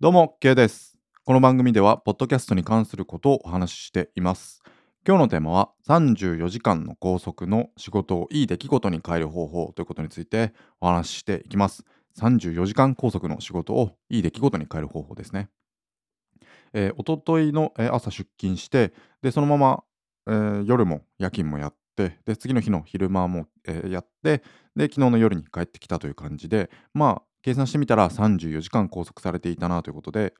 どうも、K です。この番組では、ポッドキャストに関することをお話ししています。今日のテーマは、34時間の拘束の仕事をいい出来事に変える方法ということについてお話ししていきます。34時間拘束の仕事をいい出来事に変える方法ですね。えー、おとといの、朝出勤して、で、そのまま、えー夜も夜勤もやって、で、次の日の昼間も、えーやって、で、昨日の夜に帰ってきたという感じで、まあ、計算してみたら34時間拘束されていたなということで、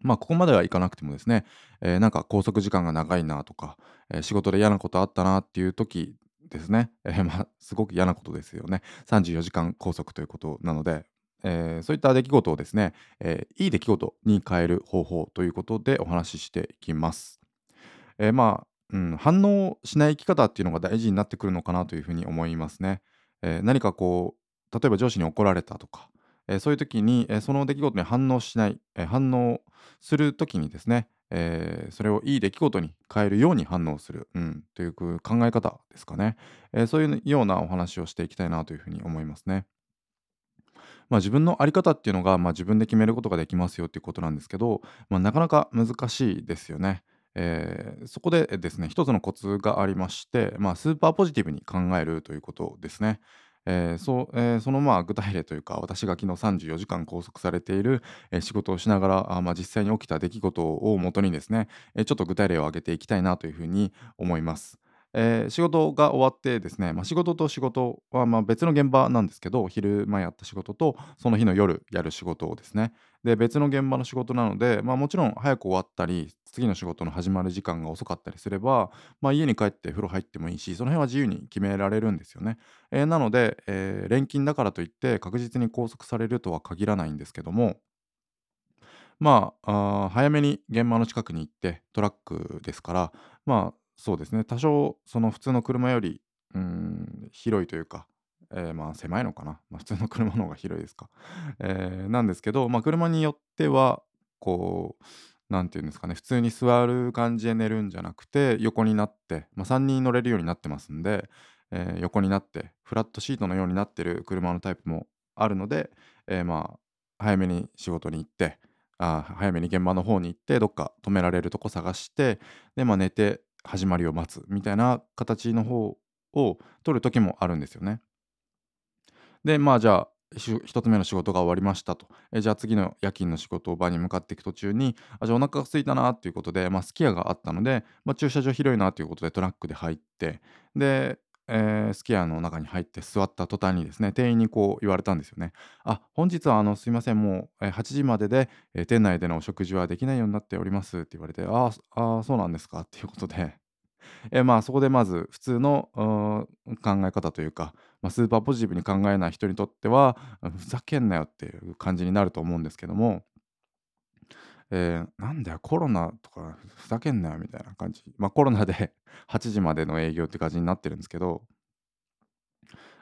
まあ、ここまではいかなくてもですね、えーなんか拘束時間が長いなとか、えー仕事で嫌なことあったなっていう時ですね、えー まあ、すごく嫌なことですよね。34時間拘束ということなので、えーそういった出来事をですね、えーいい出来事に変える方法ということでお話ししていきます。えーまあ、うん、反応しない生き方っていうのが大事になってくるのかなというふうに思いますね。え何かこう例えば上司に怒られたとか、えーそういう時に、えーその出来事に反応しない、えー反応する時にですね、えそれをいい出来事に変えるように反応する、うん、という考え方ですかね、えそういうようなお話をしていきたいなというふうに思いますね。まあ、自分の在り方っていうのが、まあ、自分で決めることができますよっていうことなんですけど、まあ、なかなか難しいですよね。えーそこでですね一つのコツがありまして、まあ、スーパーポジティブに考えるということですね。えーそえーそのまあ具体例というか私が昨日34時間拘束されている、えー仕事をしながらあ、まあ、実際に起きた出来事をもとにですね、えーちょっと具体例を挙げていきたいなというふうに思います。えー仕事が終わってですね、まあ、仕事と仕事はまあ別の現場なんですけど昼間やった仕事とその日の夜やる仕事をですねで別の現場の仕事なので、まあ、もちろん早く終わったり次の仕事の始まる時間が遅かったりすれば、まあ、家に帰って風呂入ってもいいしその辺は自由に決められるんですよね。えーなので、えー連勤だからといって確実に拘束されるとは限らないんですけどもまああ早めに現場の近くに行ってトラックですからまあそうですね。多少その普通の車よりうん広いというか、えーまあ狭いのかな、まあ、普通の車の方が広いですか、えーなんですけど、まあ、車によってはこうなんていうんですかね。普通に座る感じで寝るんじゃなくて横になって、まあ、3人乗れるようになってますんで、えー横になってフラットシートのようになってる車のタイプもあるので、えーまあ早めに仕事に行ってあ早めに現場の方に行ってどっか止められるとこ探してで、まあ、寝て始まりを待つみたいな形の方を取る時もあるんですよね。でまあじゃあし一つ目の仕事が終わりましたとえじゃあ次の夜勤の仕事場に向かっていく途中にあじゃあお腹が空いたなっていうことで、まあ、すき家があったので、まあ、駐車場広いなということでトラックで入ってで、えーすき家の中に入って座った途端にですね店員にこう言われたんですよね。あ本日はあのすいませんもうえー8時までで、えー店内でのお食事はできないようになっておりますって言われてああそうなんですか？っていうことで。えーまあそこでまず普通の考え方というか、まあ、スーパーポジティブに考えない人にとってはふざけんなよっていう感じになると思うんですけども、えーなんだよコロナとかふざけんなよみたいな感じ。まあコロナで 8時までの営業って感じになってるんですけど、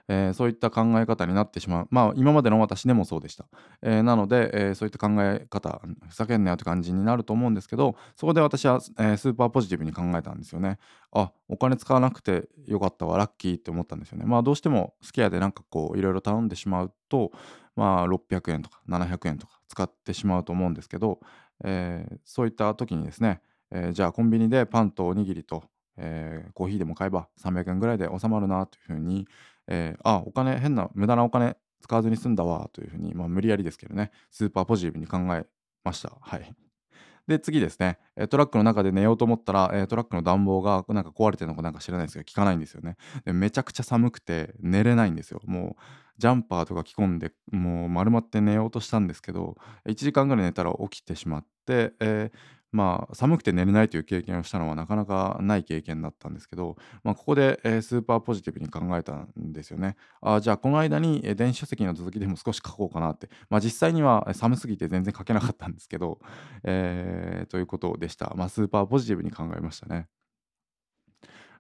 えーそういった考え方になってしまう。まあ今までの私でもそうでした、えーなので、えーそういった考え方ふざけんなよって感じになると思うんですけどそこで私は、えスーパーポジティブに考えたんですよね。あお金使わなくてよかったわラッキーって思ったんですよね。まあどうしてもすき家でなんかこういろいろ頼んでしまうとまあ600円とか700円とか使ってしまうと思うんですけど、えそういった時にですね、えじゃあコンビニでパンとおにぎりと、えーコーヒーでも買えば300円ぐらいで収まるなというふうに、えーあお金変な無駄なお金使わずに済んだわというふうに、まあ、無理やりですけどねスーパーポジティブに考えました。はい。で次ですね。トラックの中で寝ようと思ったら、トラックの暖房がなんか壊れてるのかなんか知らないですけど効かないんですよね。でめちゃくちゃ寒くて寝れないんですよ。もうジャンパーとか着込んでもう丸まって寝ようとしたんですけど1時間ぐらい寝たら起きてしまって、えーまあ寒くて寝れないという経験をしたのはなかなかない経験だったんですけど、まあ、ここで、えースーパーポジティブに考えたんですよね。あじゃあこの間に、えー電子書籍の続きでも少し書こうかなって、まあ、実際にはえー寒すぎて全然書けなかったんですけど、えーということでした。まあ、スーパーポジティブに考えましたね。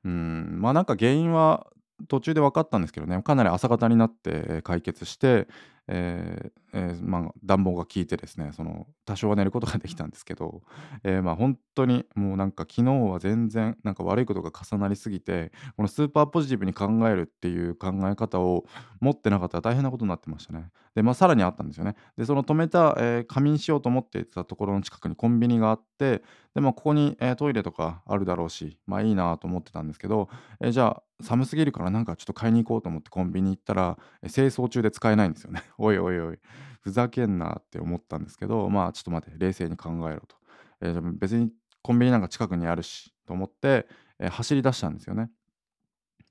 うんまあなんか原因は途中で分かったんですけどねかなり朝方になってえー解決して、えーえーまあ、暖房が効いてですねその多少は寝ることができたんですけど、えーまあ本当にもうなんか昨日は全然なんか悪いことが重なりすぎてこのスーパーポジティブに考えるっていう考え方を持ってなかったら大変なことになってましたね。でまあさらにあったんですよね。でその止めた、えー仮眠しようと思っていたところの近くにコンビニがあってでまあここに、えートイレとかあるだろうしまあいいなと思ってたんですけど、えーじゃあ寒すぎるからなんかちょっと買いに行こうと思ってコンビニ行ったら、え清掃中で使えないんですよね。おいおいおい、ふざけんなって思ったんですけど、まあちょっと待って、冷静に考えろと。えー別にコンビニなんか近くにあるしと思って、えー走り出したんですよね。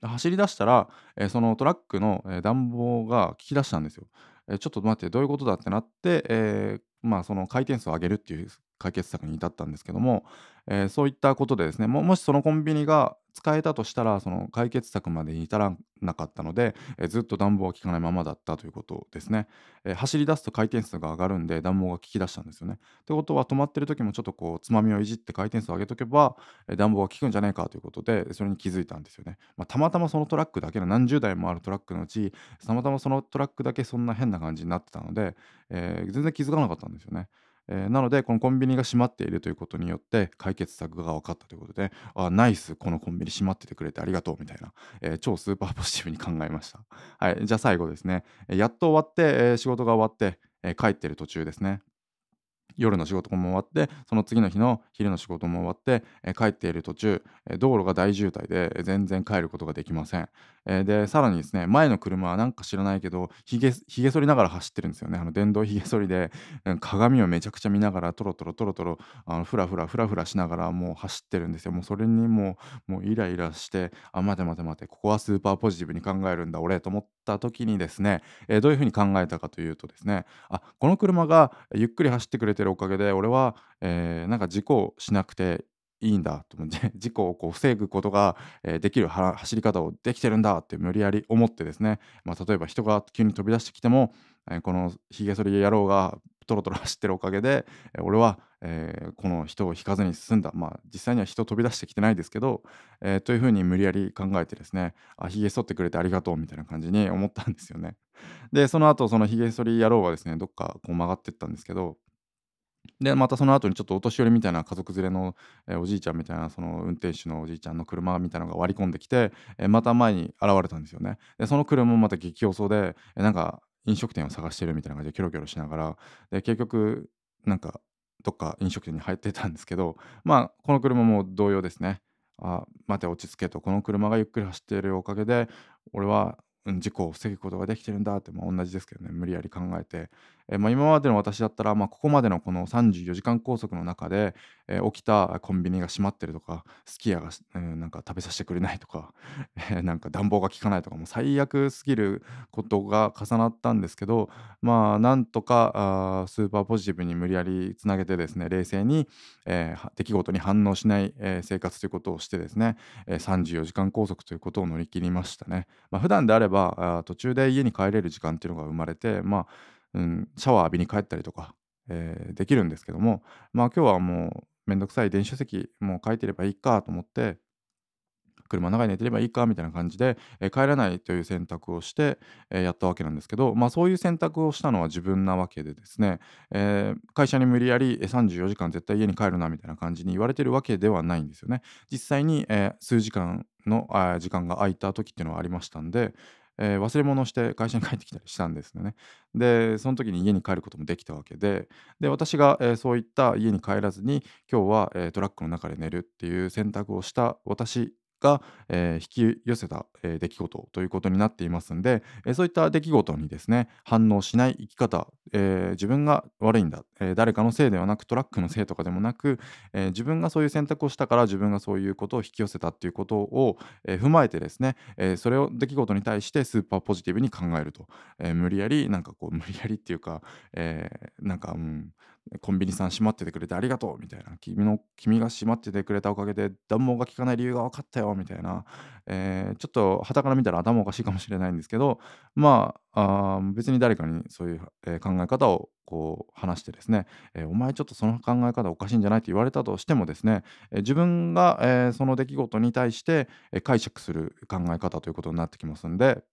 走り出したら、えーそのトラックの、え暖房が効き出したんですよ。えーちょっと待って、どういうことだってなって、えーまあ、その回転数を上げるっていう解決策に至ったんですけども、えーそういったことでですねももしそのコンビニが使えたとしたらその解決策までに至らなかったので、えーずっと暖房が効かないままだったということですね、えー走り出すと回転数が上がるんで暖房が効き出したんですよね。ってことは止まってる時もちょっとこうつまみをいじって回転数を上げとけば、え暖房が効くんじゃないかということでそれに気づいたんですよね。まあ、たまたまそのトラックだけの何十台もあるトラックのうちたまたまそのトラックだけそんな変な感じになってたので、え全然気づかなかったんですよね。えーなのでこのコンビニが閉まっているということによって解決策が分かったということであナイスこのコンビニ閉まっててくれてありがとうみたいな、えー超スーパーポジティブに考えました。はい、じゃあ最後ですね、やっと終わって、えー仕事が終わって、え帰ってる途中ですね。夜の仕事も終わってその次の日の昼の仕事も終わって、え帰っている途中、え道路が大渋滞で全然帰ることができません、えーでさらにですね前の車はなんか知らないけどひげひげ剃りながら走ってるんですよね。あの電動ひげ剃りでうん鏡をめちゃくちゃ見ながらトロトロトロトロあのフラフラフラフラしながらもう走ってるんですよ。もうそれにもうもうイライラしてあ待て待て待てここはスーパーポジティブに考えるんだ俺と思った時にですね、えーどういうふうに考えたかというとですねあこの車がゆっくり走ってくれてるおかげで俺は、えーなんか事故をしなくていいんだと思って 事故をこう防ぐことが、できる走り方をできてるんだって無理やり思ってですね、まあ、例えば人が急に飛び出してきても、このひげ剃り野郎がトロトロ走ってるおかげで、俺は、この人を引かずに進んだまあ実際には人飛び出してきてないですけど、というふうに無理やり考えてですねあひげ剃ってくれてありがとうみたいな感じに思ったんですよね。でその後そのひげ剃り野郎はですねどっかこう曲がってったんですけどでまたその後にちょっとお年寄りみたいな家族連れの、えーおじいちゃんみたいなその運転手のおじいちゃんの車みたいなのが割り込んできて、えーまた前に現れたんですよね。でその車もまた激遅で、えーなんか飲食店を探してるみたいな感じでキョロキョロしながらで結局なんかどっか飲食店に入ってたんですけどまあこの車も同様ですね。あ待て落ち着けとこの車がゆっくり走っているおかげで俺はうん事故を防ぐことができてるんだって、まあ、同じですけどね無理やり考えて、えまあ、今までの私だったら、まあ、ここまでのこの34時間拘束の中で、え起きたコンビニが閉まってるとかすき家が、うんなんか食べさせてくれないとか、えなんか暖房が効かないとかもう最悪すぎることが重なったんですけどまあなんとかスーパーポジティブに無理やりつなげてですね冷静に、えー出来事に反応しない、えー生活ということをしてですね、え34時間拘束ということを乗り切りましたね。まあ普段であればあ途中で家に帰れる時間っていうのが生まれて、まあうん、シャワー浴びに帰ったりとか、えーできるんですけども、まあ今日はもうめんどくさい電子書籍もう書いてればいいかと思って車の中に寝てればいいかみたいな感じで、えー帰らないという選択をして、えーやったわけなんですけど、まあ、そういう選択をしたのは自分なわけでですね、えー会社に無理やり34時間絶対家に帰るなみたいな感じに言われてるわけではないんですよね。実際に、え数時間の時間が空いた時っていうのはありましたんで、えー忘れ物をして会社に帰ってきたりしたんですよね。でその時に家に帰ることもできたわけでで私が、えーそういった家に帰らずに今日は、えートラックの中で寝るっていう選択をした私が、えー引き寄せた、えー出来事ということになっていますんで、えーそういった出来事にですね反応しない生き方、え自分が悪いんだ、え誰かのせいではなくトラックのせいとかでもなく、え自分がそういう選択をしたから自分がそういうことを引き寄せたっていうことを、え踏まえてですね、えそれを出来事に対してスーパーポジティブに考えると、え無理やりなんかこう無理やりっていうか、えなんかうんコンビニさん閉まっててくれてありがとうみたいな。君の君が閉まっててくれたおかげで暖房が効かない理由が分かったよみたいな、えーちょっと傍から見たら頭おかしいかもしれないんですけどまああ別に誰かにそういう、えー考え方をこう話してですね、えーお前ちょっとその考え方おかしいんじゃないって言われたとしてもですね、えー自分が、えーその出来事に対して、えー解釈する考え方ということになってきますんで、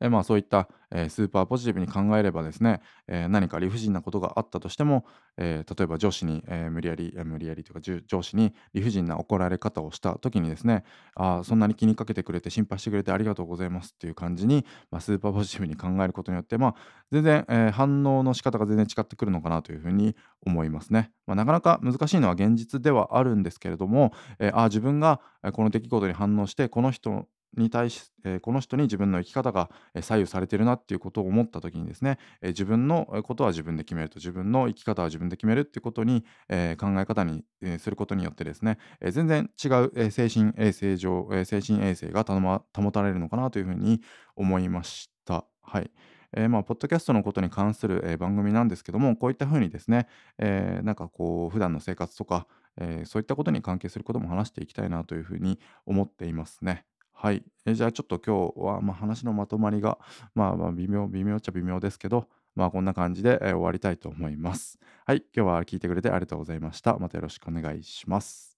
えまあ、そういった、えスーパーポジティブに考えればですね、え何か理不尽なことがあったとしても、え例えば上司に、え無理やり、え無理やりというか、上司に理不尽な怒られ方をした時にですね、あ、そんなに気にかけてくれて心配してくれてありがとうございますっていう感じに、まあ、スーパーポジティブに考えることによって、まあ、全然、え反応の仕方が全然違ってくるのかなというふうに思いますね。まあ、なかなか難しいのは現実ではあるんですけれども、えああ、自分が、この出来事に反応して、この人に対し、えこの人に自分の生き方が、左右されてるなっていうことを思った時にですね、え自分のことは自分で決めると自分の生き方は自分で決めるっていうことに、え考え方に、えすることによってですね、え全然違う、え精神衛生上、え精神衛生が保たれるのかなというふうに思いました。はい。えーまあ、ポッドキャストのことに関する、えー番組なんですけども、こういったふうにですね、えーなんかこう、普段の生活とか、えそういったことに関係することも話していきたいなというふうに思っていますね。はい。え、じゃあちょっと今日は、ま、話のまとまりが、まあまあ、微妙微妙っちゃ微妙ですけど、まあ、こんな感じで、え、終わりたいと思います。はい、今日は聞いてくれてありがとうございました。またよろしくお願いします。